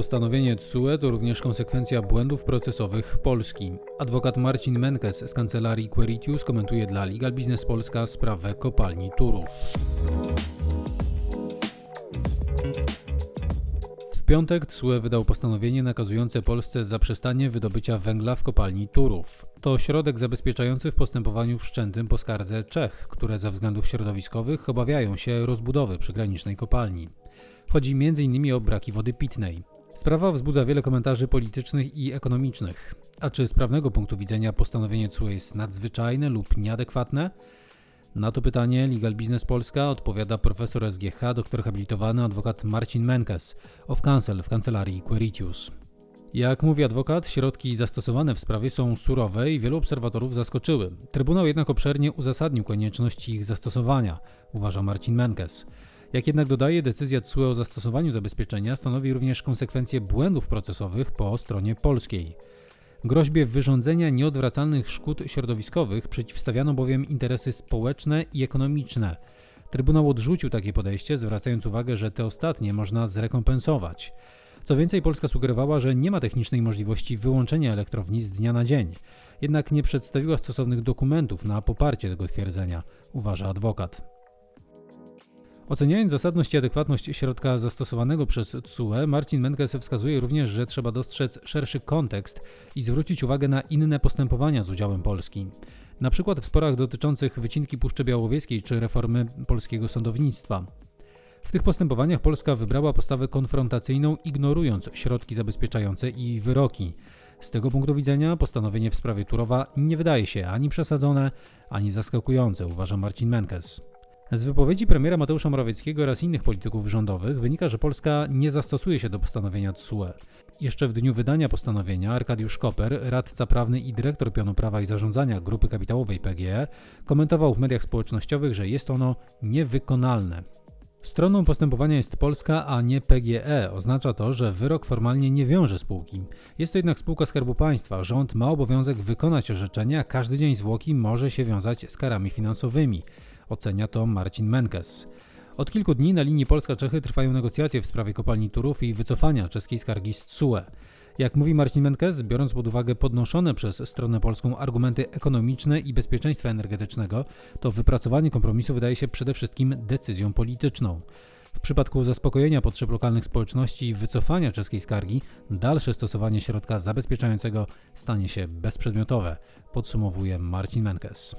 Postanowienie TSUE to również konsekwencja błędów procesowych Polski. Adwokat Marcin Menkes z kancelarii Queritius komentuje dla Legal Business Polska sprawę kopalni Turów. W piątek TSUE wydał postanowienie nakazujące Polsce zaprzestanie wydobycia węgla w kopalni Turów. To środek zabezpieczający w postępowaniu wszczętym po skardze Czech, które ze względów środowiskowych obawiają się rozbudowy przygranicznej kopalni. Chodzi m.in. o braki wody pitnej. Sprawa wzbudza wiele komentarzy politycznych i ekonomicznych. A czy z prawnego punktu widzenia postanowienie CUE jest nadzwyczajne lub nieadekwatne? Na to pytanie Legal Business Polska odpowiada profesor SGH, doktor habilitowany adwokat Marcin Menkes of Counsel w kancelarii Queritius. Jak mówi adwokat, środki zastosowane w sprawie są surowe i wielu obserwatorów zaskoczyły. Trybunał jednak obszernie uzasadnił konieczność ich zastosowania, uważa Marcin Menkes. Jak jednak dodaje, decyzja TSUE o zastosowaniu zabezpieczenia stanowi również konsekwencje błędów procesowych po stronie polskiej. Groźbie wyrządzenia nieodwracalnych szkód środowiskowych przeciwstawiano bowiem interesy społeczne i ekonomiczne. Trybunał odrzucił takie podejście, zwracając uwagę, że te ostatnie można zrekompensować. Co więcej, Polska sugerowała, że nie ma technicznej możliwości wyłączenia elektrowni z dnia na dzień. Jednak nie przedstawiła stosownych dokumentów na poparcie tego twierdzenia, uważa adwokat. Oceniając zasadność i adekwatność środka zastosowanego przez TSUE, Marcin Menkes wskazuje również, że trzeba dostrzec szerszy kontekst i zwrócić uwagę na inne postępowania z udziałem Polski. Na przykład w sporach dotyczących wycinki Puszczy Białowieskiej czy reformy polskiego sądownictwa. W tych postępowaniach Polska wybrała postawę konfrontacyjną, ignorując środki zabezpieczające i wyroki. Z tego punktu widzenia postanowienie w sprawie Turowa nie wydaje się ani przesadzone, ani zaskakujące, uważa Marcin Menkes. Z wypowiedzi premiera Mateusza Morawieckiego oraz innych polityków rządowych wynika, że Polska nie zastosuje się do postanowienia TSUE. Jeszcze w dniu wydania postanowienia Arkadiusz Koper, radca prawny i dyrektor pionu prawa i zarządzania grupy kapitałowej PGE, komentował w mediach społecznościowych, że jest ono niewykonalne. Stroną postępowania jest Polska, a nie PGE. Oznacza to, że wyrok formalnie nie wiąże spółki. Jest to jednak spółka Skarbu Państwa. Rząd ma obowiązek wykonać orzeczenie, a każdy dzień zwłoki może się wiązać z karami finansowymi. Ocenia to Marcin Menkes. Od kilku dni na linii Polska-Czechy trwają negocjacje w sprawie kopalni Turów i wycofania czeskiej skargi z TSUE. Jak mówi Marcin Menkes, biorąc pod uwagę podnoszone przez stronę polską argumenty ekonomiczne i bezpieczeństwa energetycznego, to wypracowanie kompromisu wydaje się przede wszystkim decyzją polityczną. W przypadku zaspokojenia potrzeb lokalnych społeczności i wycofania czeskiej skargi, dalsze stosowanie środka zabezpieczającego stanie się bezprzedmiotowe, podsumowuje Marcin Menkes.